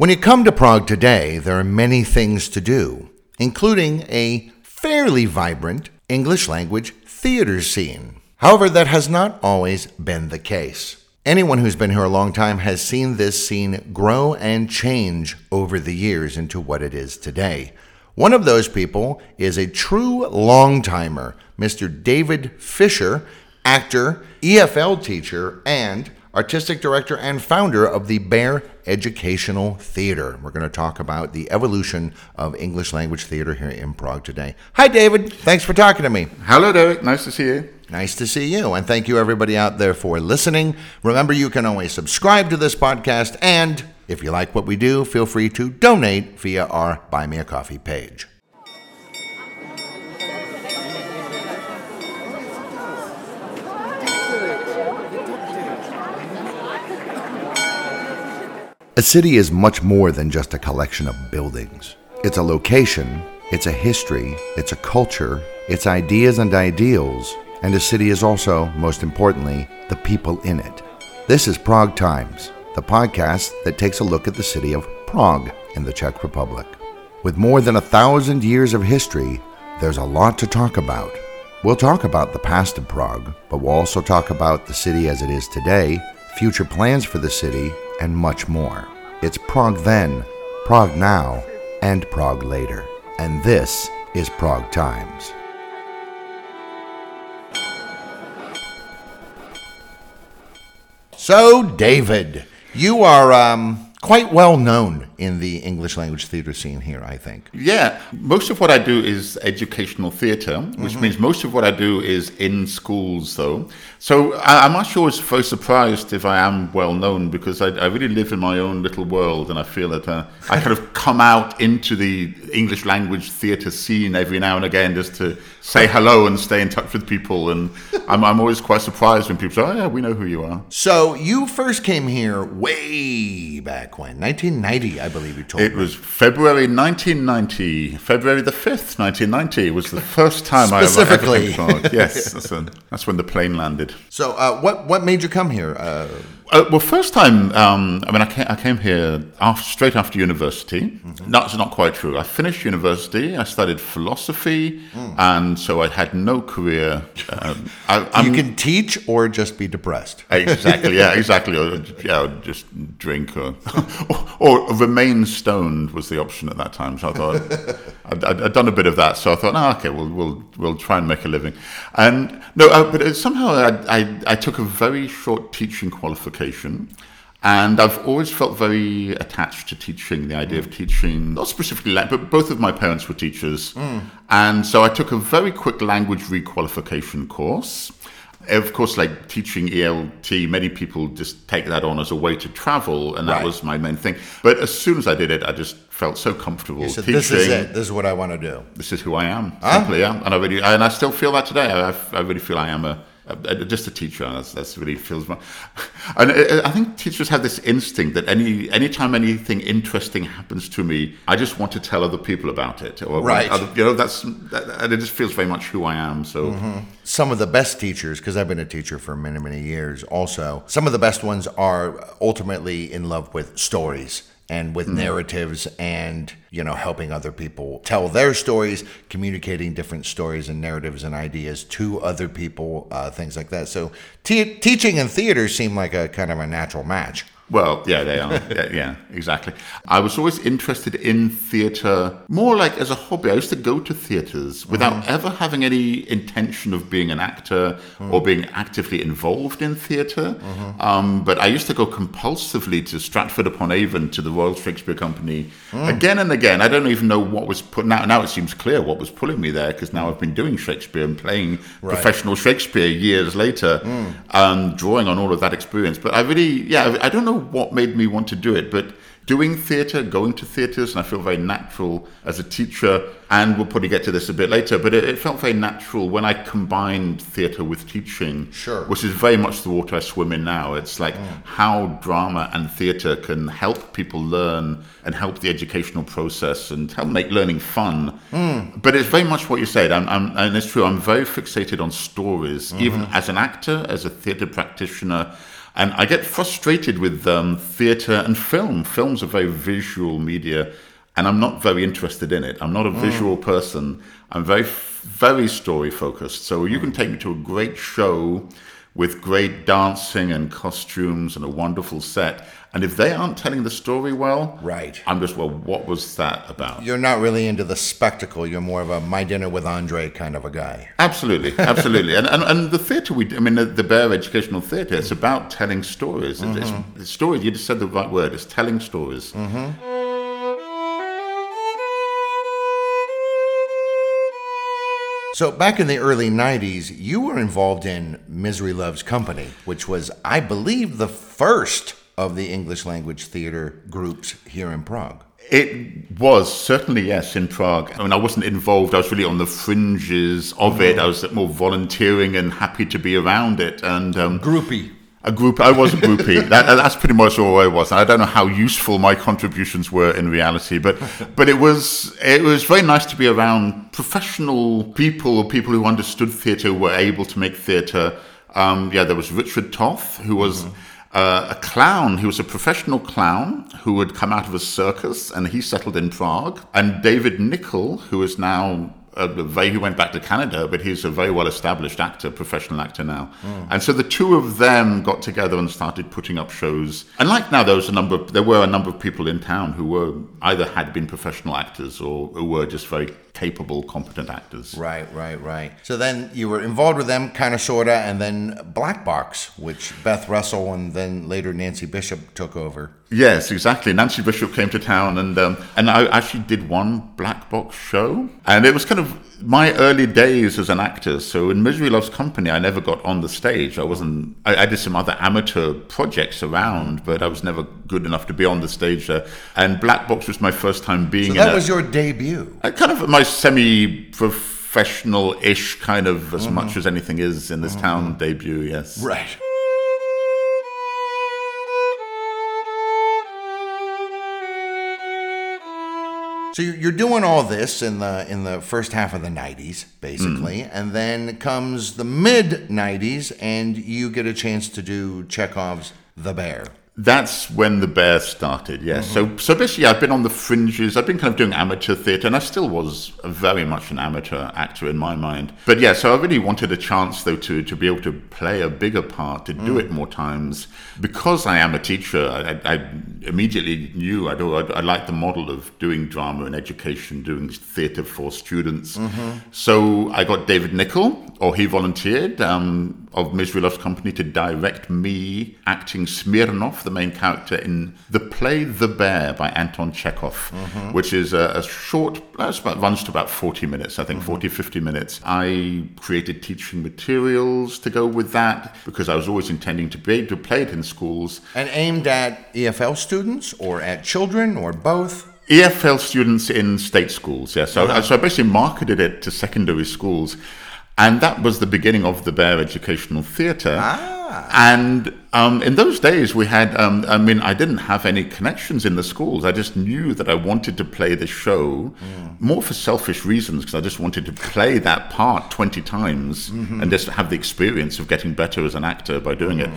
When you come to Prague today, there are many things to do, including a fairly vibrant English language theater scene. However, that has not always been the case. Anyone who's been here a long time has seen this scene grow and change over the years into what it is today. One of those people is a true long timer, Mr. David Fisher, actor, EFL teacher, and artistic director and founder of the Bear Educational Theater. We're going to talk about the evolution of English language theater here in Prague today. Hi, David. Thanks for talking to me. Hello, Derek. Nice to see you. Nice to see you. And thank you, everybody out there, for listening. Remember, you can always subscribe to this podcast. And if you like what we do, feel free to donate via our Buy Me a Coffee page. A city is much more than just a collection of buildings. It's a location, it's a history, it's a culture, it's ideas and ideals, and a city is also, most importantly, the people in it. This is Prague Times, the podcast that takes a look at the city of Prague in the Czech Republic. With more than a thousand years of history, there's a lot to talk about. We'll talk about the past of Prague, but we'll also talk about the city as it is today, future plans for the city, and much more. It's Prague then, Prague now, and Prague later. And this is Prague Times. So, David, you are um, quite well known in the English language theater scene here, I think. Yeah, most of what I do is educational theatre, which Mm-hmm. means most of what I do is in schools, though. So I, I'm actually always very surprised if I am well known because I, I really live in my own little world, and I feel that uh, I kind of come out into the English language theatre scene every now and again just to say hello and stay in touch with people. And I'm, I'm always quite surprised when people say, "Oh yeah, we know who you are." So, you first came here way back when? 1990, I believe you told It me. was February 1990. February the 5th, 1990 was the first time I ever, ever Specifically. to Prague. Yes, that's, when- that's when the plane landed. So, uh, what, what made you come here? Uh, Uh, well, first time, um, I mean, I came, I came here after, straight after university. Mm-hmm. That's not quite true. I finished university, I studied philosophy, Mm. and so I had no career. Um, I, you can teach or just be depressed. Exactly. Yeah. Exactly. Or yeah, or just drink or, or or remain stoned was the option at that time. So I thought I'd, I'd, I'd done a bit of that. So I thought, oh, okay, we'll we'll we'll try and make a living. And no, uh, but somehow I, I I took a very short teaching qualification. And I've always felt very attached to teaching, the idea of mm. teaching, not specifically, but both of my parents were teachers. Mm. And so I took a very quick language requalification course. Of course, like teaching ELT, many people just take that on as a way to travel, and that Right. was my main thing. But as soon as I did it, I just felt so comfortable So, teaching. this is it. This is what I want to do. This is who I am, simply, yeah. And I really, and I still feel that today. I, I really feel I am a, a, a- just a teacher. and That's, that's really feels my. And I, I think teachers have this instinct that any anytime anything interesting happens to me, I just want to tell other people about it. Or Right. Other, you know, that's that, and it just feels very much who I am. So. Mm-hmm. some of the best teachers, because I've been a teacher for many, many years also, some of the best ones are ultimately in love with stories and with narratives and, you know, helping other people tell their stories, communicating different stories and narratives and ideas to other people, uh, things like that. So te- teaching and theater seem like a kind of a natural match. Well, yeah, they are. yeah, yeah, exactly. I was always interested in theatre more like as a hobby. I used to go to theatres without mm. ever having any intention of being an actor or mm. being actively involved in theatre. Mm-hmm. Um, but I used to go compulsively to Stratford upon Avon to the Royal Shakespeare Company mm. again and again. I don't even know what was put now. Now it seems clear what was pulling me there because now I've been doing Shakespeare and playing professional Shakespeare years later, um, drawing on all of that experience. But I really, yeah, I don't know what made me want to do it, but doing theatre, going to theatres, and I feel very natural as a teacher. And we'll probably get to this a bit later, but it, it felt very natural when I combined theatre with teaching, Sure. which is very much the water I swim in now. It's like mm. how drama and theatre can help people learn and help the educational process and help make learning fun. Mm. But it's very much what you said, I'm, I'm, and it's true. I'm very fixated on stories, mm-hmm. even as an actor, as a theatre practitioner. And I get frustrated with um, theatre and film. Film's a very visual media, and I'm not very interested in it. I'm not a visual person. I'm very, very story focused. So you can take me to a great show with great dancing and costumes and a wonderful set. And if they aren't telling the story well, Right. I'm just, well, what was that about? You're not really into the spectacle. You're more of a My Dinner with Andre kind of a guy. Absolutely, absolutely, and, and and the theatre we, I mean, the, the Bear Educational Theatre, it's about telling stories. It- It's, Mm-hmm. the story. You just said the right word. It's telling stories. So back in the early 90s, you were involved in Misery Loves Company, which was, I believe, the first of the English language theater groups here in Prague. It was certainly yes in Prague. I mean, I wasn't involved. I was really on the fringes of it. I was more volunteering and happy to be around it. And um, Groupie. A group. I was a groupie. that, that's pretty much all I was. I don't know how useful my contributions were in reality, but but it was it was very nice to be around professional people, people who understood theatre, were able to make theatre. Um, yeah, there was Richard Toth, who was. Uh, a clown. He was a professional clown who had come out of a circus, and he settled in Prague. And David Nicol, who is now Uh, very, he went back to Canada, but he's a very well established actor, professional actor now. Hmm. And so the two of them got together and started putting up shows. And like now, there was a number, of, there were a number of people in town who were either had been professional actors or who were just very capable, competent actors. Right, right, right. So then you were involved with them, kind of, sorta, and then Black Box, which Beth Russell and then later Nancy Bishop took over. Yes, exactly. Nancy Bishop came to town, and um, and I actually did one black box show, and it was kind of my early days as an actor. So in Misery Loves Company, I never got on the stage. I wasn't. I, I did some other amateur projects around, but I was never good enough to be on the stage there. And Black Box was my first time being So that a, was your debut. a kind of my semi-professional-ish kind of as mm-hmm. much as anything is in this town mm-hmm. debut. Yes. Right. So you're you're doing all this in the in the first half of the '90s, basically, mm-hmm. and then comes the mid '90s, and you get a chance to do Chekhov's *The Bear*. That's when the bear started, yes. So, mm-hmm. so basically, I've been on the fringes. I've been kind of doing amateur theatre, and I still was very much an amateur actor in my mind. But yeah, so I really wanted a chance, though, to, to be able to play a bigger part, to do mm. it more times. Because I am a teacher, I, I immediately knew I, do, I, liked the model of doing drama and education, doing theatre for students. Mm-hmm. So I got David Nichol, or he volunteered, um, of Loves Company to direct me acting Smirnov, the main character in the play The Bear by Anton Chekhov, mm-hmm. which is a, a short, uh, about, runs to about 40 minutes, I think, mm-hmm. 40, 50 minutes. I created teaching materials to go with that because I was always intending to be able to play it in schools. And aimed at EFL students or at children or both. EFL students in state schools, yeah. So, uh-huh. so I basically marketed it to secondary schools. And that was the beginning of the Bear Educational Theatre. Ah. And um, in those days, we had, um, I mean, I didn't have any connections in the schools. I just knew that I wanted to play the show more for selfish reasons because I just wanted to play that part 20 times and just have the experience of getting better as an actor by doing it.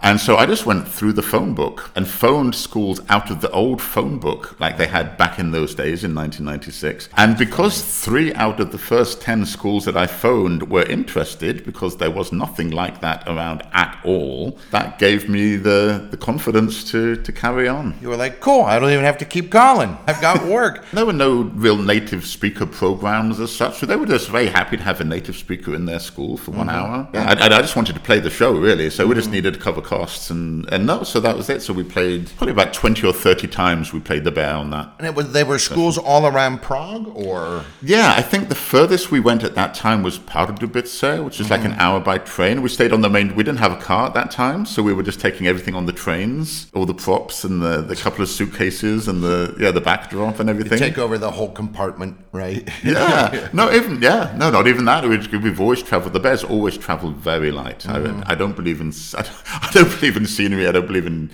And so I just went through the phone book and phoned schools out of the old phone book like they had back in those days in 1996. And because three out of the first 10 schools that I phoned were interested, because there was nothing like that around at all, that gave me the, the confidence to, to carry on. You were like, cool, I don't even have to keep calling. I've got work. There were no real native speaker programs as such, so they were just very happy to have a native speaker in their school for one mm-hmm. hour. Yeah, I, I just wanted to play the show, really, so we just mm-hmm. needed to cover costs, and, and no, so that was it. So we played probably about 20 or 30 times we played the bear on that. and it was they were schools all around Prague or Yeah, I think the furthest we went at that time was Pardubice, which is like mm-hmm. an hour by train. We stayed on the main. We didn't have a car at that time, so we were just taking everything on the trains, all the props and the, the couple of suitcases and the yeah the backdrop and everything. take over the whole compartment, right? yeah, no, even yeah, no, not even that. We- We've always travelled. The Bears always travelled very light. I, mm. I don't believe in. I don't, I don't believe in scenery. I don't believe in.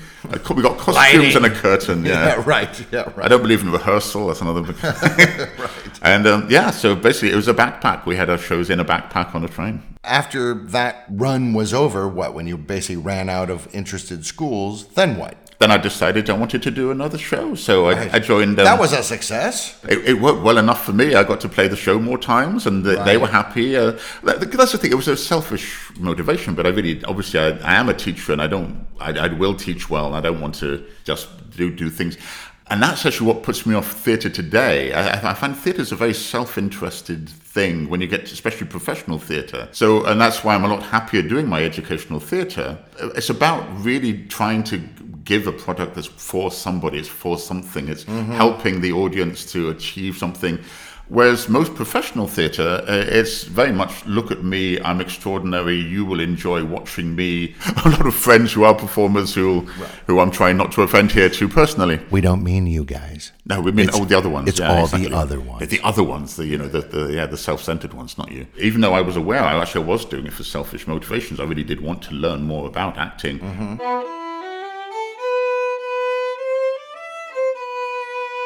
We got costumes Lighting. and a curtain. Yeah. right. Yeah, right. I don't believe in rehearsal. That's another. right. And um, yeah, so basically it was a backpack. We had our shows in a backpack on a train. After that run was over, what, when you basically ran out of interested schools, then what? Then I decided I wanted to do another show. So I, I joined. Um, that was a success. It, it, worked well enough for me. I got to play the show more times, and the, right. they were happy. Uh, that's the thing. It was a selfish motivation, but I really, obviously, I, I am a teacher, and I don't, I, I will teach well, and I don't want to just do do things. And that's actually what puts me off theatre today. I, I find theatre is a very self-interested thing when you get to especially professional theatre. So, and that's why I'm a lot happier doing my educational theatre. It's about really trying to give a product that's for somebody, it's for something, it's mm-hmm. helping the audience to achieve something. Whereas most professional theatre, uh, it's very much look at me, I'm extraordinary, you will enjoy watching me. A lot of friends who are performers who, right. who I'm trying not to offend here too personally. We don't mean you guys. No, we mean it's, all the other ones. It's yeah, all exactly. the other ones. It's the other ones, the you know, the, the yeah, the self-centered ones, not you. Even though I was aware, I actually was doing it for selfish motivations. I really did want to learn more about acting. Mm-hmm.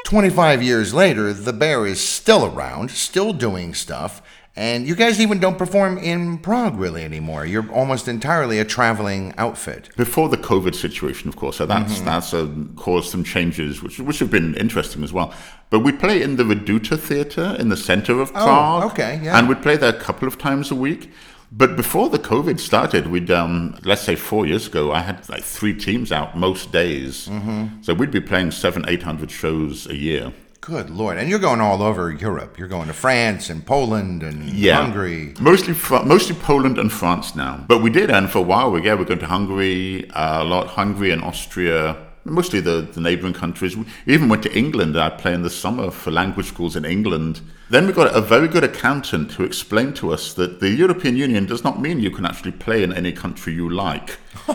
25 years later, the bear is still around, still doing stuff, and you guys even don't perform in Prague really anymore. You're almost entirely a traveling outfit. Before the COVID situation, of course, so that's mm-hmm. that's uh, caused some changes, which which have been interesting as well. But we play in the Reduta Theatre in the center of oh, Prague. Oh, okay, yeah. And we play there a couple of times a week. But before the COVID started, we'd, um, let's say four years ago, I had like three teams out most days. Mm-hmm. So we'd be playing seven, 800 shows a year. Good lord! And you're going all over Europe. You're going to France and Poland and yeah. Hungary. Mostly, mostly Poland and France now. But we did, and for a while, we yeah, we're going to Hungary uh, a lot. Hungary and Austria, mostly the, the neighboring countries. We even went to England. I play in the summer for language schools in England. Then we got a very good accountant who explained to us that the European Union does not mean you can actually play in any country you like.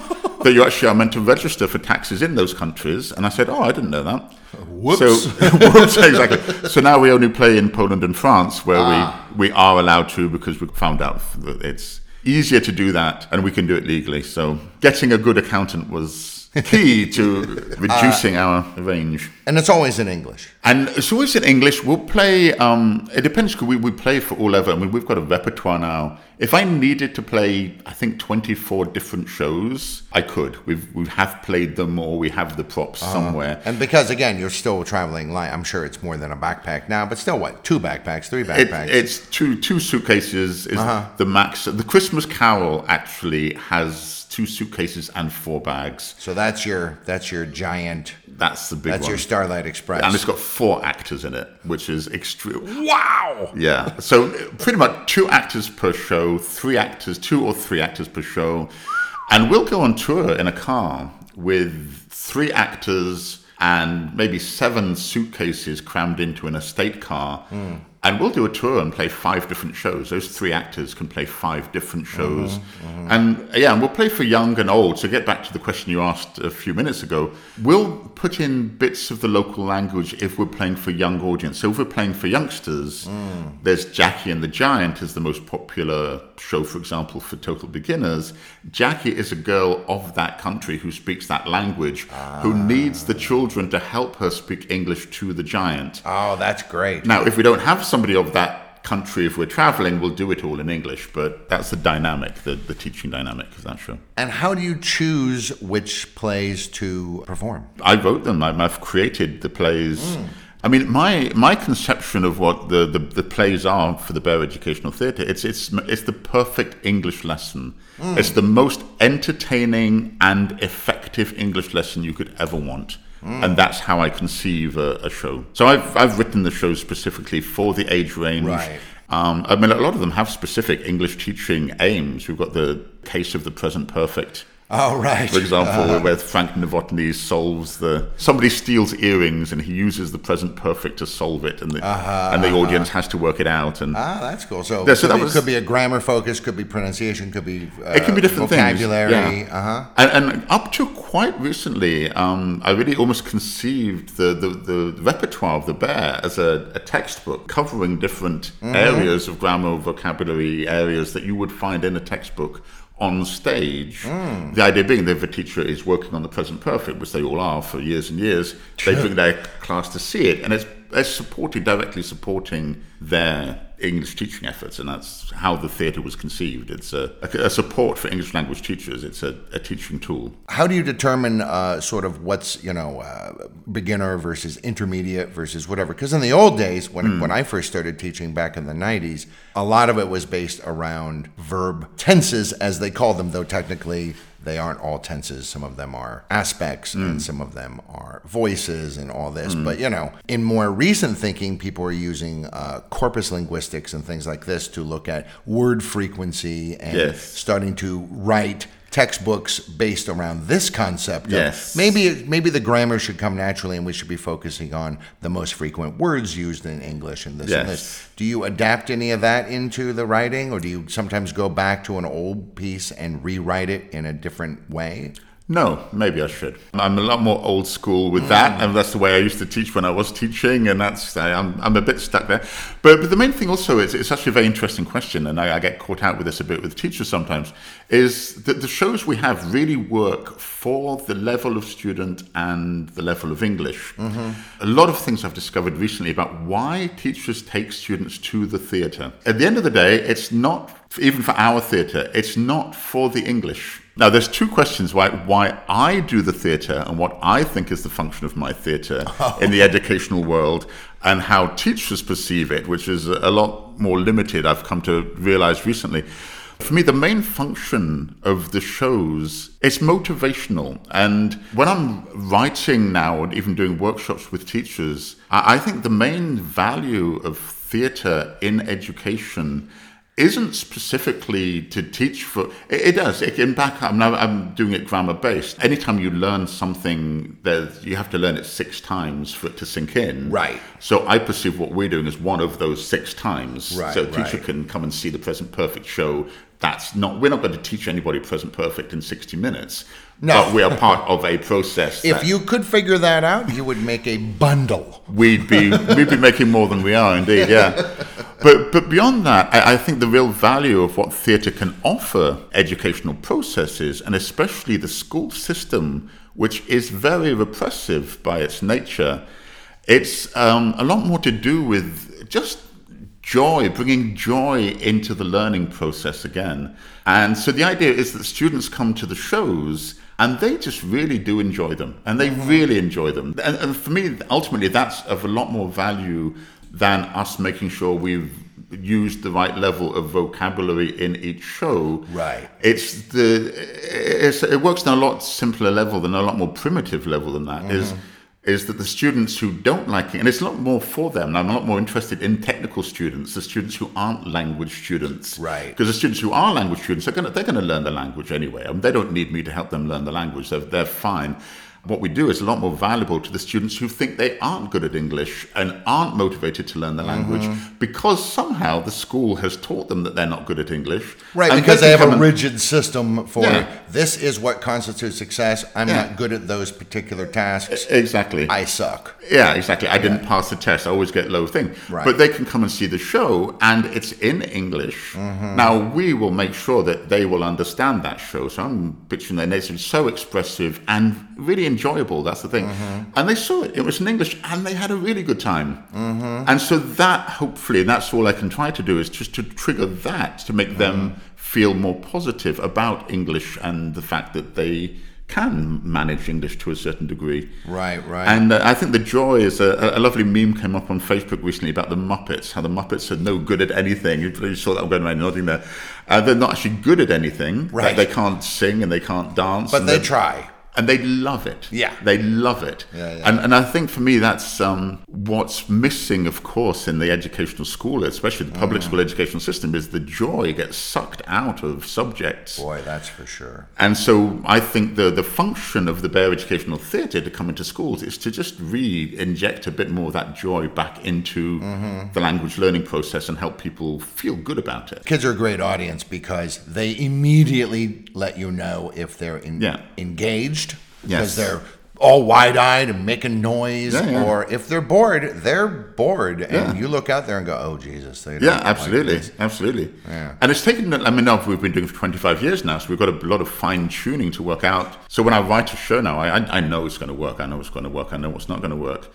that you actually are meant to register for taxes in those countries. And I said, oh, I didn't know that. Whoops. So, whoops, exactly. So now we only play in Poland and France, where ah. we, we are allowed to because we found out that it's easier to do that and we can do it legally. So getting a good accountant was key to reducing uh, our range. And it's always in English. And it's always in English. We'll play, um, it depends, we, we play for all over. I mean, we've got a repertoire now. If I needed to play, I think, 24 different shows, I could. We've, we have played them or we have the props uh-huh. somewhere. And because, again, you're still traveling, light, I'm sure it's more than a backpack now, but still, what, two backpacks, three backpacks? It, it's two, two suitcases is uh-huh. the max. The Christmas Carol actually has two suitcases and four bags. So that's your that's your giant. That's the big. That's one. your Starlight Express, and it's got four actors in it, which is extreme. Wow. Yeah. So pretty much two actors per show, three actors, two or three actors per show, and we'll go on tour in a car with three actors and maybe seven suitcases crammed into an estate car. Mm and we'll do a tour and play five different shows. Those three actors can play five different shows. Mm-hmm, mm-hmm. And yeah, and we'll play for young and old. So get back to the question you asked a few minutes ago. We'll put in bits of the local language if we're playing for young audience. So if we're playing for youngsters, mm. there's Jackie and the Giant is the most popular show, for example, for total beginners. Jackie is a girl of that country who speaks that language, ah. who needs the children to help her speak English to the giant. Oh, that's great. Now, if we don't have somebody of that country, if we're traveling, we'll do it all in English. But that's the dynamic, the, the teaching dynamic of that show. And how do you choose which plays to perform? I wrote them. I've created the plays. Mm. I mean, my my conception of what the, the, the plays are for the Bear Educational Theatre, it's it's it's the perfect English lesson. Mm. It's the most entertaining and effective English lesson you could ever want. Mm. And that's how I conceive a, a, show. So I've, I've written the show specifically for the age range. Right. Um, I mean, a lot of them have specific English teaching aims. We've got the case of the present perfect Oh, right. For example, uh, where Frank Novotny solves the somebody steals earrings and he uses the present perfect to solve it, and the uh-huh, and the uh-huh. audience has to work it out. And ah, that's cool. So, yeah, so that be, was, could be a grammar focus, could be pronunciation, could be uh, it can be different vocabulary. Things. Yeah. Uh-huh. And, and, up to quite recently, um, I really almost conceived the, the, the repertoire of the Bear as a, a textbook covering different mm-hmm. areas of grammar, vocabulary, areas that you would find in a textbook on stage. Mm. The idea being that if a teacher is working on the present perfect, which they all are for years and years, they bring their class to see it. And it's they're supporting directly supporting their English teaching efforts, and that's how the theatre was conceived. It's a, a, a, support for English language teachers. It's a, a teaching tool. How do you determine uh, sort of what's you know uh, beginner versus intermediate versus whatever? Because in the old days, when mm. when I first started teaching back in the '90s, a lot of it was based around verb tenses, as they call them, though technically they aren't all tenses. Some of them are aspects mm. and some of them are voices and all this. Mm. But, you know, in more recent thinking, people are using uh, corpus linguistics and things like this to look at word frequency and yes. starting to write textbooks based around this concept. Yes. maybe maybe the grammar should come naturally, and we should be focusing on the most frequent words used in English and this yes. and this. Do you adapt any of that into the writing, or do you sometimes go back to an old piece and rewrite it in a different way? No, maybe I should. I'm a lot more old school with that, and that's the way I used to teach when I was teaching, and that's I'm, I'm a bit stuck there. But, but the main thing also is it's actually a very interesting question, and I, I get caught out with this a bit with teachers sometimes. Is that the shows we have really work for the level of student and the level of English? Mm-hmm. A lot of things I've discovered recently about why teachers take students to the theatre. At the end of the day, it's not even for our theatre. It's not for the English now, there's two questions why why I do the theatre and what I think is the function of my theatre oh. in the educational world, and how teachers perceive it, which is a lot more limited. I've come to realize recently. For me, the main function of the shows is motivational. And when I'm writing now and even doing workshops with teachers, I think the main value of theatre in education isn't specifically to teach for it, it does. It, in back I'm, now, I'm doing it grammar based. Anytime you learn something that you have to learn it six times for it to sink in. Right. So i perceive what we're doing as one of those six times. Right, so a teacher right. can come and see the present perfect show. That's not we're not going to teach anybody present perfect in 60 minutes. No. but we are part of a process if you could figure that out you would make a bundle. We'd be we'd be making more than we are indeed yeah but but beyond that I, I think the real value of what theatre can offer educational processes and especially the school system which is very repressive by its nature it's um, a lot more to do with just joy, bringing joy into the learning process again. And so the idea is that students come to the shows and they just really do enjoy them and they mm-hmm. really enjoy them. And, and, for me, ultimately, that's of a lot more value than us making sure we've used the right level of vocabulary in each show. Right. It's the it's, it works on a lot simpler level than a lot more primitive level than that. Mm-hmm. Is is that the students who don't like it, and it's a lot more for them, and I'm a lot more interested in technical students, the students who aren't language students. Right. Because the students who are language students, are gonna, they're going to learn the language anyway. I mean, they don't need me to help them learn the language, they're, they're fine what we do is a lot more valuable to the students who think they aren't good at English and aren't motivated to learn the language mm-hmm. because somehow the school has taught them that they're not good at English. Right, because they, they have a rigid system for yeah. this is what constitutes success. I'm yeah. not good at those particular tasks. Exactly. I suck. Yeah, exactly. I yeah. didn't pass the test. I always get low thing. Right. But they can come and see the show and it's in English. Mm-hmm. Now we will make sure that they will understand that show. So I'm picturing their nature so expressive and really enjoyable. That's the thing. Mm-hmm. And they saw it. It was in English, and they had a really good time. Mm-hmm. And so that, hopefully, and that's all I can try to do is just to trigger that to make them mm-hmm. feel more positive about English and the fact that they can manage English to a certain degree. Right, right. And uh, I think the joy is a, a, lovely meme came up on Facebook recently about the Muppets, how the Muppets are no good at anything. You saw that going around nodding there. Uh, they're not actually good at anything. Right. They, they can't sing and they can't dance. But they try and they love it. Yeah, they love it. Yeah, yeah. And and I think for me that's um, what's missing, of course, in the educational school, especially the public mm. school educational system, is the joy gets sucked out of subjects. Boy, that's for sure. And so I think the the function of the Bear Educational Theatre to come into schools is to just re-inject a bit more of that joy back into mm-hmm. the language learning process and help people feel good about it. Kids are a great audience because they immediately let you know if they're in, yeah. engaged yes. because they're all wide eyed and making noise, Yeah, yeah. or if they're bored, they're bored, and Yeah. you look out there and go, "Oh Jesus!" They Yeah, absolutely, this." absolutely. Yeah. And it's taken. I mean, now we've been doing it for 25 years now, so we've got a lot of fine tuning to work out. So when I write a show now, I, I, I know it's going to work. I know it's going to work. I know what's not going to work.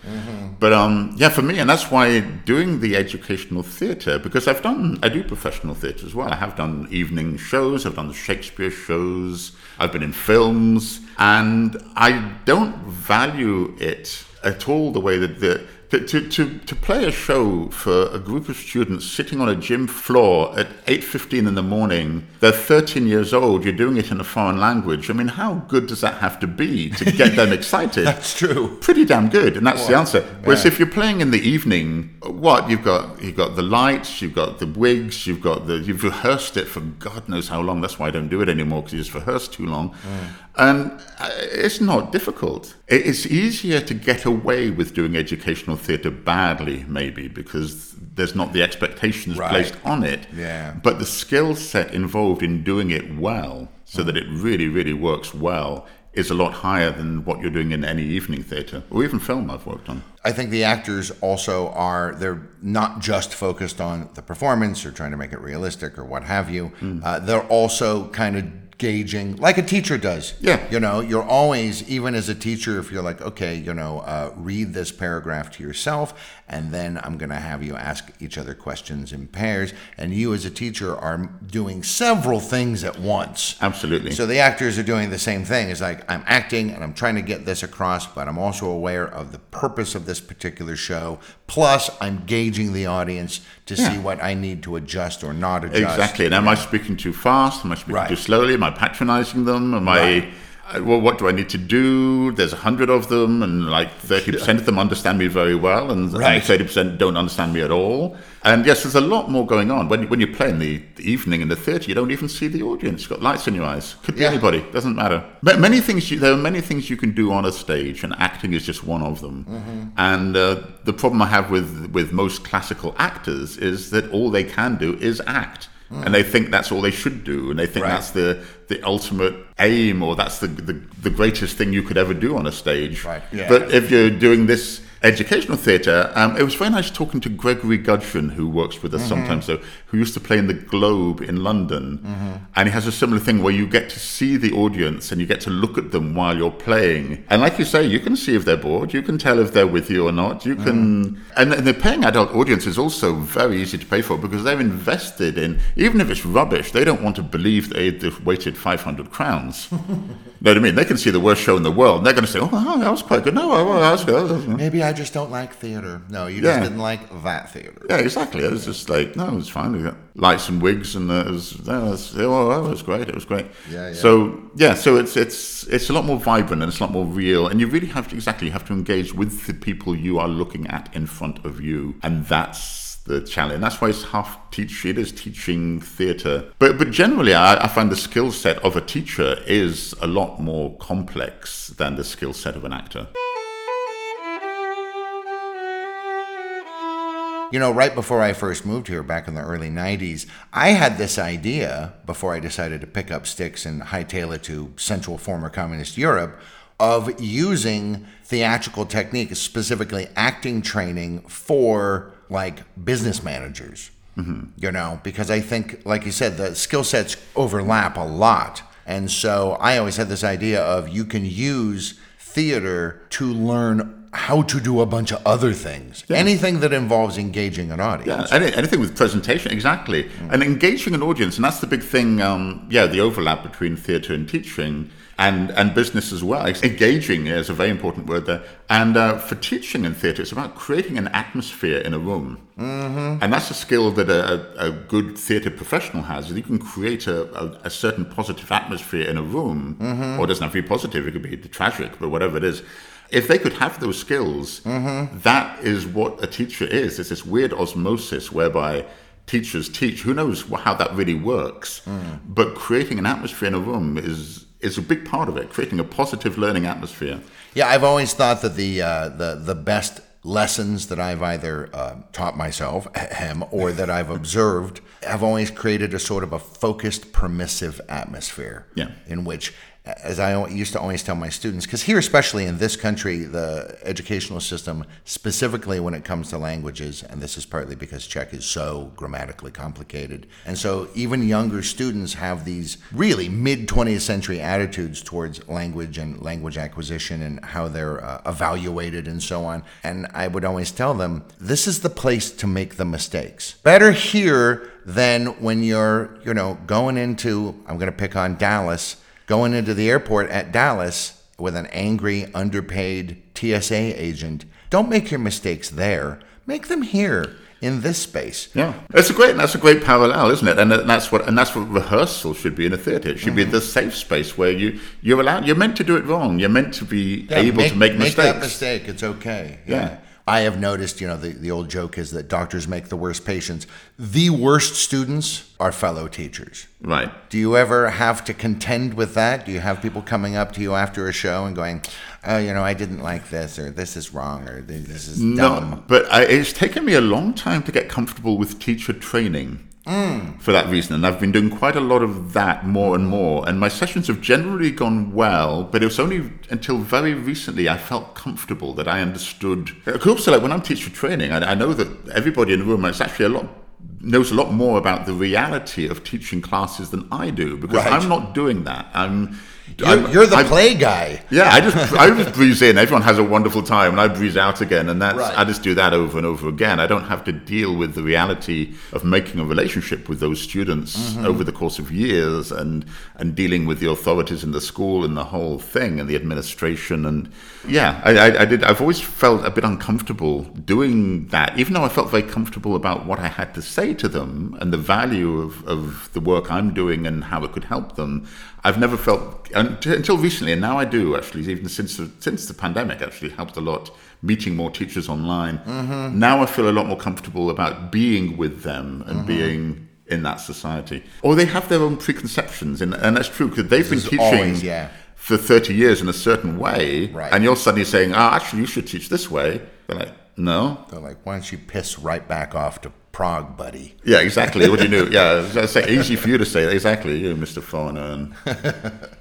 But um, yeah, for me, and that's why doing the educational theatre because I've done, I do professional theatre as well. I have done evening shows. I've done the Shakespeare shows. I've been in films, and I don't value it at all the way that the to, to, to, play a show for a group of students sitting on a gym floor at 8.15 in the morning they're 13 years old you're doing it in a foreign language i mean how good does that have to be to get them excited? That's true. pretty damn good and that's the answer. Whereas yeah. if you're playing in the evening what you've got you've got the lights you've got the wigs you've got the you've rehearsed it for god knows how long that's why i don't do it anymore because you just rehearsed too long mm. And uh, it's not difficult it's easier to get away with doing educational theatre badly maybe because there's not the expectations Right. placed on it Yeah. but the skill set involved in doing it well so that it really really works well is a lot higher than what you're doing in any evening theatre or even film I've worked on. I think the actors also are they're not just focused on the performance or trying to make it realistic or what have you. Hmm. Uh, they're also kind of gauging like a teacher does. Yeah. You know, you're always even as a teacher if you're like, okay, you know, uh, read this paragraph to yourself and then I'm going to have you ask each other questions in pairs and you as a teacher are doing several things at once. Absolutely. So the actors are doing the same thing. It's like I'm acting and I'm trying to get this across, but I'm also aware of the purpose of this particular show. Plus, I'm gauging the audience to see what I need to adjust or not adjust. Exactly. And am I speaking too fast? Am I speaking Right. too slowly? Am I patronizing them? Am Right. I. Well, what do I need to do? There's a hundred of them, and like thirty percent of them understand me very well, and thirty percent don't understand me at all. And yes, there's a lot more going on. When when you play in the, the evening in the theatre, you don't even see the audience. You've got lights in your eyes. Could be Yeah. anybody. Doesn't matter. But many things. You, there are many things you can do on a stage, and acting is just one of them. Mm-hmm. And uh, the problem I have with with most classical actors is that all they can do is act and they think that's all they should do, and they think Mm. Right. that's the the ultimate aim, or that's the, the the greatest thing you could ever do on a stage. Right. Yeah. But if you're doing this educational theatre, um, it was very nice talking to Gregory Gudgeon, who works with us Mm-hmm. sometimes, though, who used to play in the Globe in London, Mm-hmm. And he has a similar thing where you get to see the audience and you get to look at them while you're playing, and like you say, you can see if they're bored, you can tell if they're with you or not, you can, Mm-hmm. and, and the paying adult audience is also very easy to pay for because they're invested in, even if it's rubbish, they don't want to believe they they've waited 500 crowns. know what I mean? They can see the worst show in the world, and they're going to say, "Oh, that was quite good." No, oh, that was good. That was good." Maybe I just don't like theater. No, you just Yeah. didn't like that theater. Yeah, exactly. It was just like, no, it was fine. We got lights and wigs, and uh, it was, that was, oh, that was great. It was great. Yeah, yeah. So yeah, so it's it's it's a lot more vibrant and it's a lot more real, and you really have to exactly you have to engage with the people you are looking at in front of you, and that's the challenge. That's why it's half teach. It is teaching theatre, but but generally, I, I find the skill set of a teacher is a lot more complex than the skill set of an actor. You know, right before I first moved here back in the early 90s, I had this idea before I decided to pick up sticks and hightail it to Central former Communist Europe of using theatrical techniques, specifically acting training for like business managers. Mm-hmm. You know, because I think, like you said, the skill sets overlap a lot. And so I always had this idea of you can use theater to learn how to do a bunch of other things. Anything that involves engaging an audience. Yeah, any, anything with presentation, exactly. And engaging an audience, and that's the big thing, um, yeah, the overlap between theatre and teaching and, and business as well. Engaging is a very important word there. And uh, for teaching in theatre, it's about creating an atmosphere in a room. Mm-hmm. And that's a skill that a, a, good theatre professional has. You can create a, a, a certain positive atmosphere in a room, or it doesn't have to be positive, it could be tragic, but whatever it is. If they could have those skills, that is what a teacher is. It's this weird osmosis whereby teachers teach. Who knows how that really works? But creating an atmosphere in a room is is a big part of it. Creating a positive learning atmosphere. Yeah, I've always thought that the uh, the the best lessons that I've either uh, taught myself, ahem, or that I've observed, have always created a sort of a focused, permissive atmosphere. Yeah. In which as I used to always tell my students, because here, especially in this country, the educational system, specifically when it comes to languages, and this is partly because Czech is so grammatically complicated. And so even younger students have these really mid 20th century attitudes towards language and language acquisition and how they're uh, evaluated and so on. And I would always tell them, this is the place to make the mistakes. Better here than when you're, you know, going into, I'm going to pick on Dallas going into the airport at Dallas with an angry, underpaid TSA agent. Don't make your mistakes there. Make them here in this space. Yeah, that's a great that's a great parallel, isn't it? And that's what and that's what rehearsal should be in a theatre. It should mm-hmm. be the safe space where you you're allowed you're meant to do it wrong. You're meant to be yeah, able make, to make, make mistakes. Make that mistake. It's okay. yeah. yeah. I have noticed, you know, the, the old joke is that doctors make the worst patients. The worst students are fellow teachers. Right. Do you ever have to contend with that? Do you have people coming up to you after a show and going, oh, you know, I didn't like this, or this is wrong, or this is dumb? No, but I, it's taken me a long time to get comfortable with teacher training. Mm. For that reason, and I've been doing quite a lot of that more and more. And my sessions have generally gone well, but it was only until very recently I felt comfortable that I understood. Also, like when I'm teacher training, I, I know that everybody in the room is actually a lot knows a lot more about the reality of teaching classes than I do because right. I'm not doing that. I'm you're, you're the I, play guy. Yeah, I just I just breeze in. Everyone has a wonderful time, and I breeze out again, and that's right. I just do that over and over again. I don't have to deal with the reality of making a relationship with those students mm-hmm. over the course of years, and and dealing with the authorities in the school and the whole thing, and the administration, and yeah, I, I, I did. I've always felt a bit uncomfortable doing that, even though I felt very comfortable about what I had to say to them and the value of, of the work I'm doing and how it could help them. I've never felt until recently, and now I do actually. Even since the, since the pandemic, actually helped a lot. Meeting more teachers online. Mm-hmm. Now I feel a lot more comfortable about being with them and mm-hmm. being in that society. Or they have their own preconceptions, and, and that's true because they've this been teaching always, yeah. for thirty years in a certain way, right. and you're suddenly saying, "Oh, actually, you should teach this way." They're like, "No." They're like, "Why don't you piss right back off to Prague, buddy. Yeah, exactly. What do you know? Yeah, it's easy for you to say. Exactly, you, Mr. Foreigner.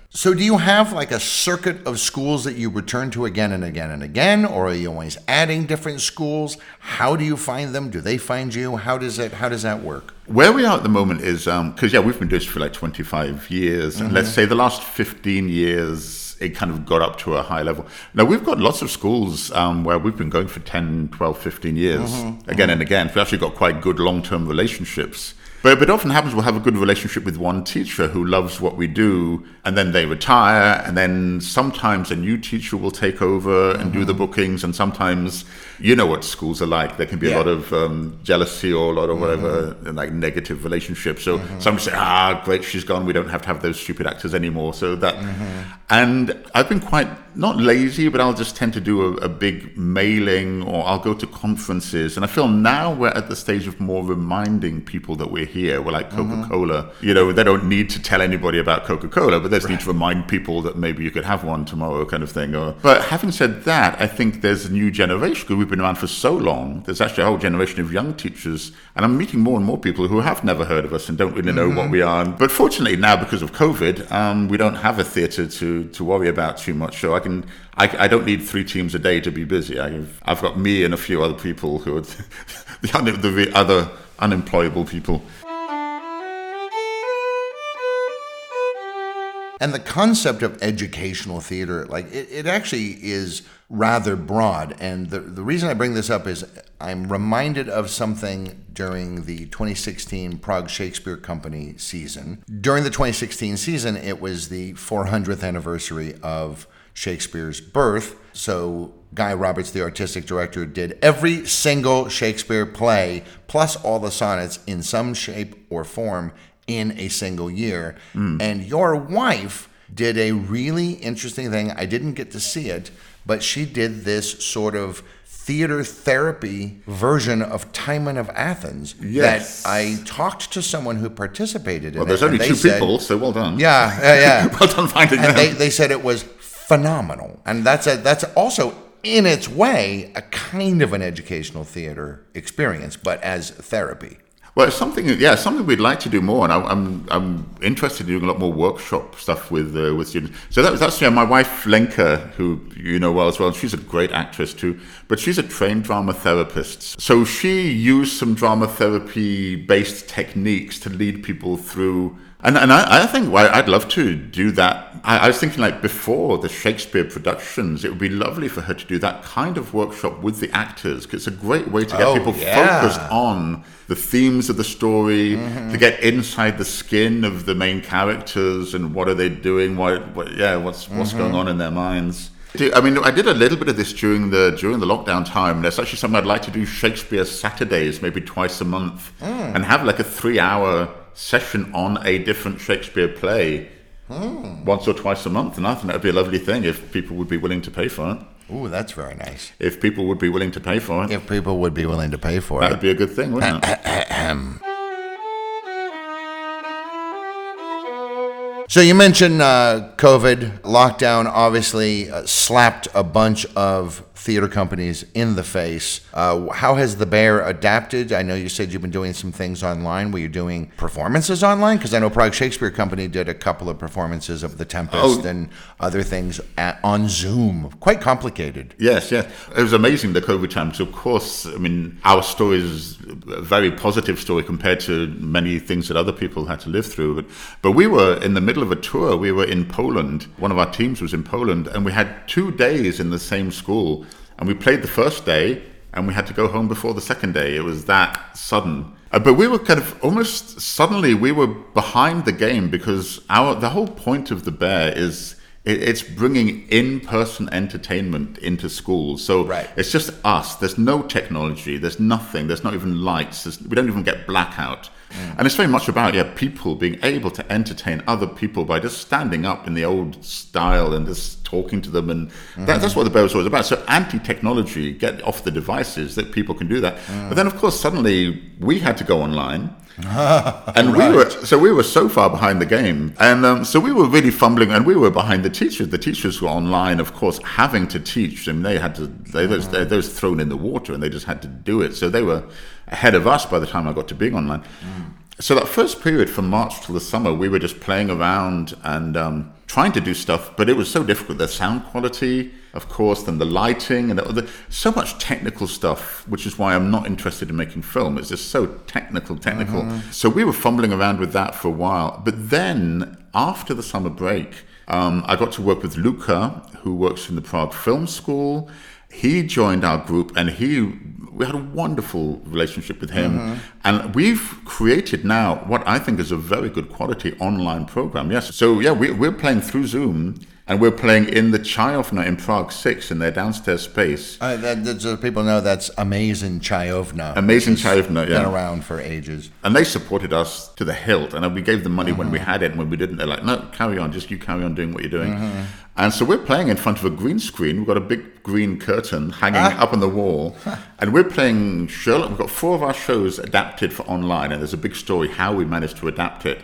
so, do you have like a circuit of schools that you return to again and again and again, or are you always adding different schools? How do you find them? Do they find you? How does it? How does that work? Where we are at the moment is because um, yeah, we've been doing this for like twenty five years, mm-hmm. and let's say the last fifteen years it kind of got up to a high level. Now, we've got lots of schools um, where we've been going for 10, 12, 15 years, mm-hmm, again mm-hmm. and again. We've actually got quite good long term relationships. But, it often happens we'll have a good relationship with one teacher who loves what we do, and then they retire, and then sometimes a new teacher will take over and mm-hmm. do the mm-hmm. bookings, and sometimes you know what schools are like. There can be yeah. a lot of um, jealousy or a lot of whatever, mm-hmm. like negative relationships. So mm-hmm. some say, ah, great, she's gone. We don't have to have those stupid actors anymore. So that, mm-hmm. and I've been quite not lazy, but I'll just tend to do a, a, big mailing or I'll go to conferences. And I feel now we're at the stage of more reminding people that we're here. We're like Coca Cola. Mm-hmm. You know, they don't need to tell anybody about Coca Cola, but they just right. need to remind people that maybe you could have one tomorrow, kind of thing. Or, but having said that, I think there's a new generation. because We've been around for so long. There's actually a whole generation of young teachers. And I'm meeting more and more people who have never heard of us and don't really know mm-hmm. what we are. But fortunately, now because of COVID, um, we don't have a theatre to, to worry about too much. So I can I, I, don't need three teams a day to be busy. I've, I've got me and a few other people who are the, the other unemployable people. And the concept of educational theater, like it, it actually is rather broad. And the, the reason I bring this up is I'm reminded of something during the 2016 Prague Shakespeare Company season. During the 2016 season, it was the 400th anniversary of Shakespeare's birth. So Guy Roberts, the artistic director, did every single Shakespeare play plus all the sonnets in some shape or form in a single year. Mm. And your wife did a really interesting thing. I didn't get to see it, but she did this sort of theater therapy version of Timon of Athens. Yes. That I talked to someone who participated in well, there's only two said, people, so well done. Yeah, yeah, yeah. well done finding and them. They, they said it was phenomenal. And that's a, that's also in its way a kind of an educational theater experience, but as therapy. Well, it's something, yeah, something we'd like to do more, and I, I'm I'm interested in doing a lot more workshop stuff with uh, with students. So that, that's yeah, my wife Lenka, who you know well as well. She's a great actress too, but she's a trained drama therapist. So she used some drama therapy based techniques to lead people through and and I, I think well, I'd love to do that. I, I, was thinking like before the Shakespeare productions, it would be lovely for her to do that kind of workshop with the actors because it's a great way to get Oh, people yeah. focused on the themes of the story, Mm-hmm. to get inside the skin of the main characters and what are they doing? What, what yeah, what's what's Mm-hmm. going on in their minds? I mean, I did a little bit of this during the during the lockdown time. There's actually something I'd like to do Shakespeare Saturdays, maybe twice a month, Mm. and have like a three-hour session on a different Shakespeare play Mm. once or twice a month. And I think that'd be a lovely thing if people would be willing to pay for it. Ooh, that's very nice. If people would be willing to pay for it, If people would be willing to pay for it. that'd be a good thing, wouldn't it? So you mentioned uh, COVID lockdown. Obviously, uh, slapped a bunch of theater companies in the face. Uh, how has the Bear adapted? I know you said you've been doing some things online. Were you doing performances online? Because I know Prague Shakespeare Company did a couple of performances of The Tempest Oh. and other things at, on Zoom. Quite complicated. Yes, yes. It was amazing the COVID times. Of course, I mean, our story is a very positive story compared to many things that other people had to live through. But, but we were in the middle of a tour. We were in Poland. One of our teams was in Poland, and we had two days in the same school. And we played the first day, and we had to go home before the second day. It was that sudden. Uh, but we were kind of almost suddenly we were behind the game because our the whole point of the bear is it's bringing in-person entertainment into schools. So Right. it's just us. There's no technology. There's nothing. There's not even lights. There's, we don't even get blackout. Mm. And it's very much about yeah people being able to entertain other people by just standing up in the old style and just talking to them, and mm. that, that's what the Bear was about. So anti-technology, get off the devices that people can do that. Mm. But then of course suddenly we had to go online. and we were so we were so far behind the game, and um, so we were really fumbling, and we were behind the teachers. The teachers were online, of course, having to teach, and they had to they was they, they thrown in the water, and they just had to do it. So they were ahead of us by the time I got to being online. So that first period from March to the summer, we were just playing around and um, trying to do stuff, but it was so difficult. The sound quality, of course, then the lighting, and the, the, so much technical stuff, which is why I'm not interested in making film. It's just so technical, technical. So we were fumbling around with that for a while. But then, after the summer break, um, I got to work with Luca, who works in the Prague Film School. He joined our group, and he we had a wonderful relationship with him, and we've created now what I think is a very good quality online program. Yes, so yeah, we, we're playing through Zoom, and we're playing in the Chayovna in Prague Six in their downstairs space. Uh, that, that, so people know that's Amazing Chayovna. Amazing Chayovna, yeah. Been around for ages. And they supported us to the hilt. And we gave them money when we had it, and when we didn't, they're like, "No, carry on. Just you carry on doing what you're doing." And so we're playing in front of a green screen. We've got a big green curtain hanging up on the wall, and we're playing Sherlock. We've got four of our shows adapted for online, and there's a big story how we managed to adapt it.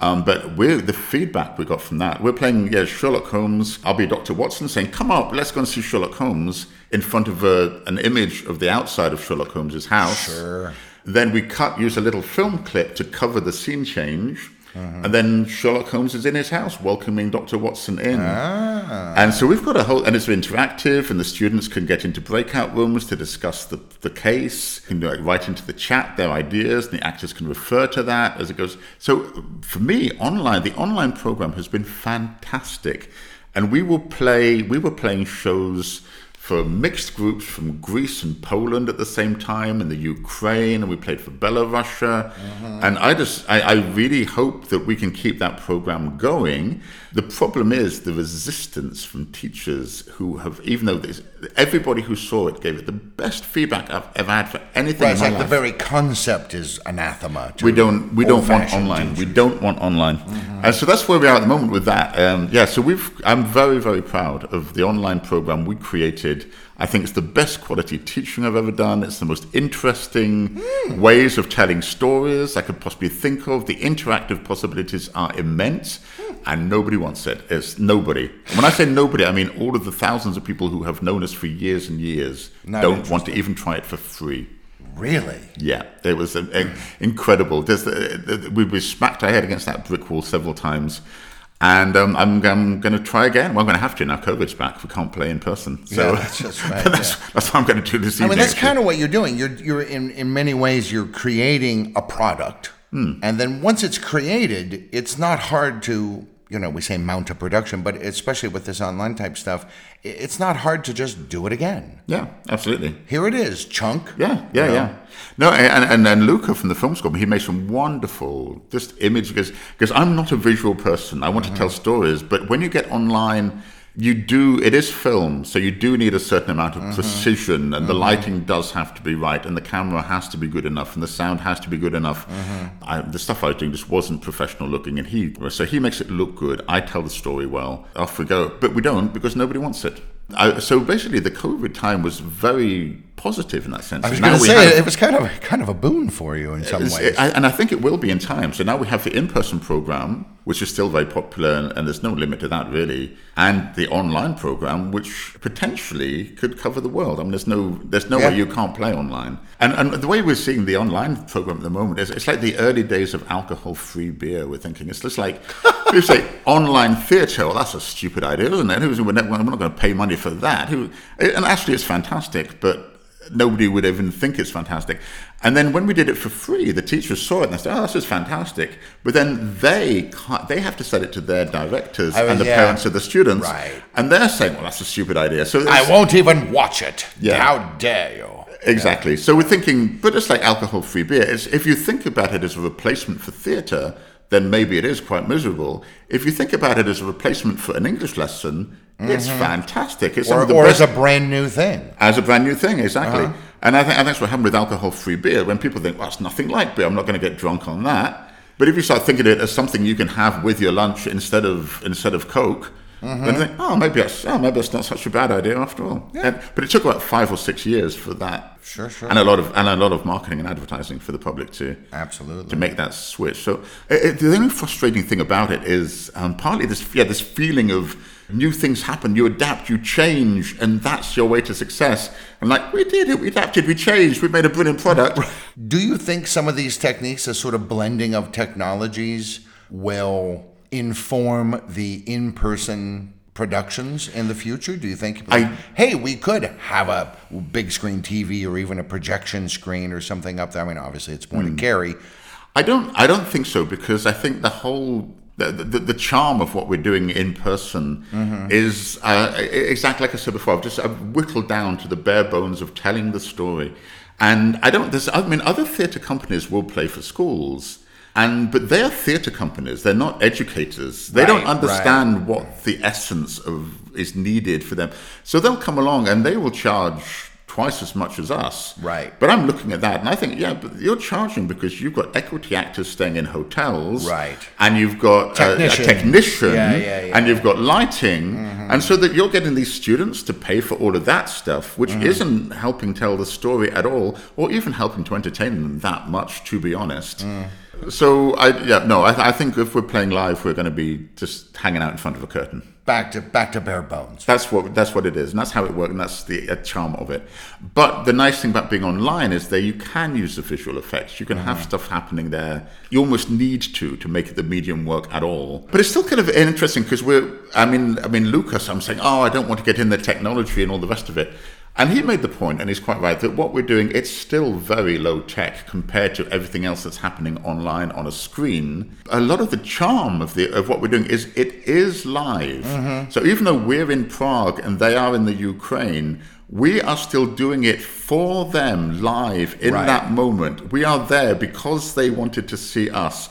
Um, but we're the feedback we got from that. We're playing yeah, Sherlock Holmes. I'll be Dr. Watson saying, "Come up, let's go and see Sherlock Holmes." In front of a, an image of the outside of Sherlock Holmes's house. Sure. Then we cut, use a little film clip to cover the scene change. And then Sherlock Holmes is in his house welcoming Dr. Watson in. Ah. And so we've got a whole, and it's interactive, and the students can get into breakout rooms to discuss the, the case, can like, write into the chat their ideas, and the actors can refer to that as it goes. So for me, online, the online program has been fantastic. And we will play, we were playing shows for mixed groups from Greece and Poland at the same time, and the Ukraine, and we played for Belarus. Mm-hmm. And I just, I, I really hope that we can keep that program going. The problem is the resistance from teachers who have, even though this, everybody who saw it gave it the best feedback I've ever had for anything Right, in like the very concept is anathema. To We don't. We don't want online. We don't want online, and so that's where we are at the moment with that. Um, yeah. So we've. I'm very, very proud of the online program we created. I think it's the best quality teaching I've ever done. It's the most interesting ways of telling stories I could possibly think of. The interactive possibilities are immense, and nobody wants it. It's nobody. And when I say nobody, I mean all of the thousands of people who have known us for years and years Not don't want to even try it for free. Really? Yeah, it was uh, uh, incredible. There's, uh, we, we smacked our head against that brick wall several times. And um, I'm, I'm going to try again. Well, I'm going to have to now. COVID's back. We can't play in person. So Yeah, that's just right, that's, yeah. that's what I'm going to do this I mean, that's actually. kind of what you're doing. You're, you're in, in many ways, you're creating a product. And then once it's created, it's not hard to, you know, we say mount a production, but especially with this online type stuff, it's not hard to just do it again. Yeah, absolutely. Here it is, chunk. Yeah, yeah, You know? yeah. No, and and and Luca from the film school, he made some wonderful just image because because I'm not a visual person. I want to mm-hmm. tell stories, but when you get online, you do it is film, so you do need a certain amount of mm-hmm. precision, and the mm-hmm. lighting does have to be right, and the camera has to be good enough, and the sound has to be good enough. Mm-hmm. I, the stuff I was doing just wasn't professional looking, and he so he makes it look good. I tell the story well. Off we go, but we don't because nobody wants it. I, so basically, the COVID time was very positive in that sense. I was going to say have- it was kind of kind of a boon for you in some ways. I, and I think it will be in time. So now we have the in-person program, which is still very popular, and, and there's no limit to that really, and the online program, which potentially could cover the world. I mean, there's no there's no Yeah. way you can't play online. And and the way we're seeing the online program at the moment is it's like the early days of alcohol-free beer. We're thinking it's just like people say online theatre. Well, that's a stupid idea, isn't it? Who's, we're not, we're not going to pay money for that. Who, and actually, it's fantastic, but nobody would even think it's fantastic. And then when we did it for free, the teachers saw it and they said, "Oh, this is fantastic." But then they can't, they have to sell it to their directors Oh, and the yeah. parents of the students, Right. and they're saying, "Well, that's a stupid idea." So I won't even watch it. Yeah. How dare you? Exactly. So we're thinking, but it's like alcohol-free beer. It's, if you think about it as a replacement for theatre, then maybe it is quite miserable. If you think about it as a replacement for an English lesson, it's fantastic. It's Or, or as a brand new thing. as a brand new thing, exactly. Uh-huh. And I think and that's what happened with alcohol-free beer. When people think, "Well, it's nothing like beer. I'm not going to get drunk on that." But if you start thinking of it as something you can have with your lunch instead of instead of Coke, Mm-hmm. then think, "Oh, maybe that's oh, maybe that's not such a bad idea after all." And- but it took about five or six years for that, Sure, sure. and a lot of and a lot of marketing and advertising for the public to Absolutely. to make that switch. So it, it- the only frustrating thing about it is um, partly this yeah this feeling of new things happen, you adapt, you change, and that's your way to success. And like we did it, we adapted, we changed, we made a brilliant product. Do you think some of these techniques, a sort of blending of technologies, will inform the in person productions in the future? Do you think, I- hey, we could have a big screen TV or even a projection screen or something up there? I mean, obviously it's point and carry. Hmm. I don't. I don't think so because I think the whole the, the, the charm of what we're doing in person is uh, exactly like I said before. I've just I've whittled down to the bare bones of telling the story, and I don't. There's, I mean, other theatre companies will play for schools. And but they're theatre companies. They're not educators. They don't Right, understand what the essence of is needed for them. So they'll come along and they will charge twice as much as us. Right. But I'm looking at that and I think, yeah, but you're charging because you've got equity actors staying in hotels. Right. And you've got a- a, Technician. technician. Yeah, yeah, yeah. And you've got lighting. Mm-hmm. And so that you're getting these students to pay for all of that stuff, which mm-hmm. isn't helping tell the story at all, or even helping to entertain them that much, to be honest. Mm. So I yeah no I, I think if we're playing live we're going to be just hanging out in front of a curtain. Back to back to bare bones. That's what that's what it is, and that's how it works, and that's the uh, charm of it. But the nice thing about being online is that you can use the visual effects. You can have stuff happening there. You almost need to to make the medium work at all. But it's still kind of interesting because we're. I mean, I mean, Lucas. I'm saying, oh, I don't want to get in the technology and all the rest of it. And he made the point, and he's quite right, that what we're doing, it's still very low tech compared to everything else that's happening online on a screen. A lot of the charm of the of what we're doing is it is live. Mm-hmm. So even though we're in Prague and they are in the Ukraine, we are still doing it for them live in Right. that moment. We are there because they wanted to see us.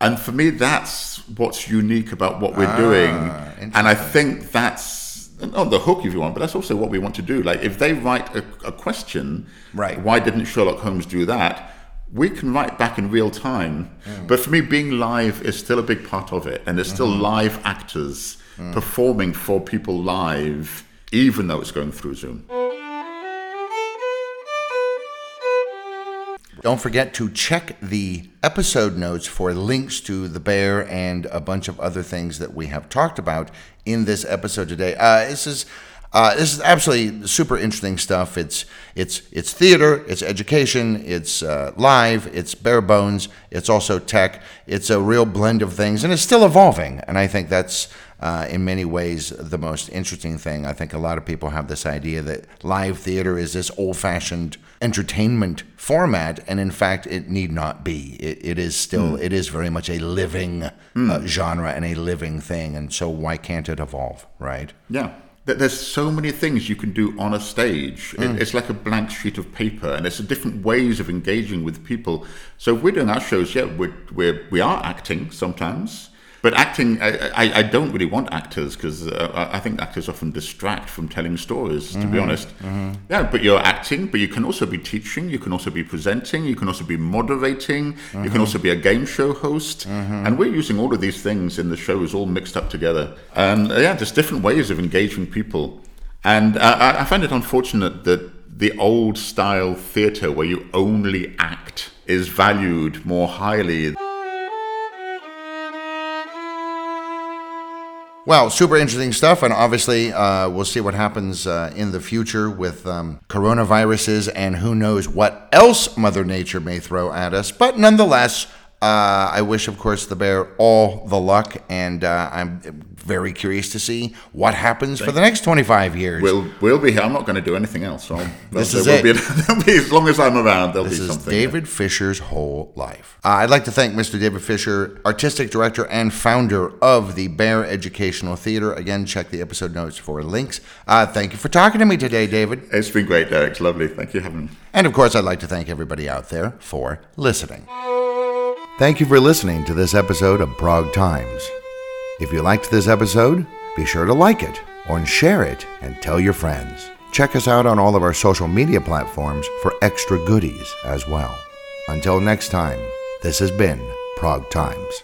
And for me, that's what's unique about what we're doing. Ah, and I think that's on the hook if you want, but that's also what we want to do. Like if they write a, a question, Right. Why didn't Sherlock Holmes do that? We can write back in real time. Mm. But for me, being live is still a big part of it, and there's still mm-hmm. live actors mm. performing for people live, even though it's going through Zoom. Don't forget to check the episode notes for links to the bear and a bunch of other things that we have talked about in this episode today. Uh, this is Uh, this is absolutely super interesting stuff. It's it's it's theater, it's education, it's uh, live, it's bare bones, it's also tech. It's a real blend of things, and it's still evolving. And I think that's uh, in many ways the most interesting thing. I think a lot of people have this idea that live theater is this old-fashioned entertainment format, and in fact, it need not be. It, it is still, mm. it is very much a living mm. uh, genre and a living thing, and so why can't it evolve, right? Yeah. There's so many things you can do on a stage. Mm. It's like a blank sheet of paper, and there's different ways of engaging with people. So if we're doing our shows, yeah, we're, we're we are acting sometimes. But acting, I, I, I don't really want actors because uh, I think actors often distract from telling stories, to mm-hmm, be honest. Mm-hmm. Yeah, but you're acting, but you can also be teaching, you can also be presenting, you can also be moderating, mm-hmm. you can mm-hmm. also be a game show host. Mm-hmm. And we're using all of these things in the shows all mixed up together. And uh, yeah, just different ways of engaging people. And uh, I, I find it unfortunate that the old style theatre where you only act is valued more highly. Well, super interesting stuff, and obviously uh, we'll see what happens uh, in the future with um, coronaviruses and who knows what else Mother Nature may throw at us. But nonetheless, uh, I wish, of course, the bear all the luck, and uh, I'm very curious to see what happens for the next 25 years. We'll we'll be here. I'm not going to do anything else. So this is it. Be, be, as long as I'm around, there'll this be something. This is David Fisher's whole life. Uh, I'd like to thank Mr. David Fisher, artistic director and founder of the Bear Educational Theater. Again, check the episode notes for links. Uh, thank you for talking to me today, David. It's been great, Derek. It's lovely. Thank you having me. And of course, I'd like to thank everybody out there for listening. Thank you for listening to this episode of Prague Times. If you liked this episode, be sure to like it or share it and tell your friends. Check us out on all of our social media platforms for extra goodies as well. Until next time, this has been Prague Times.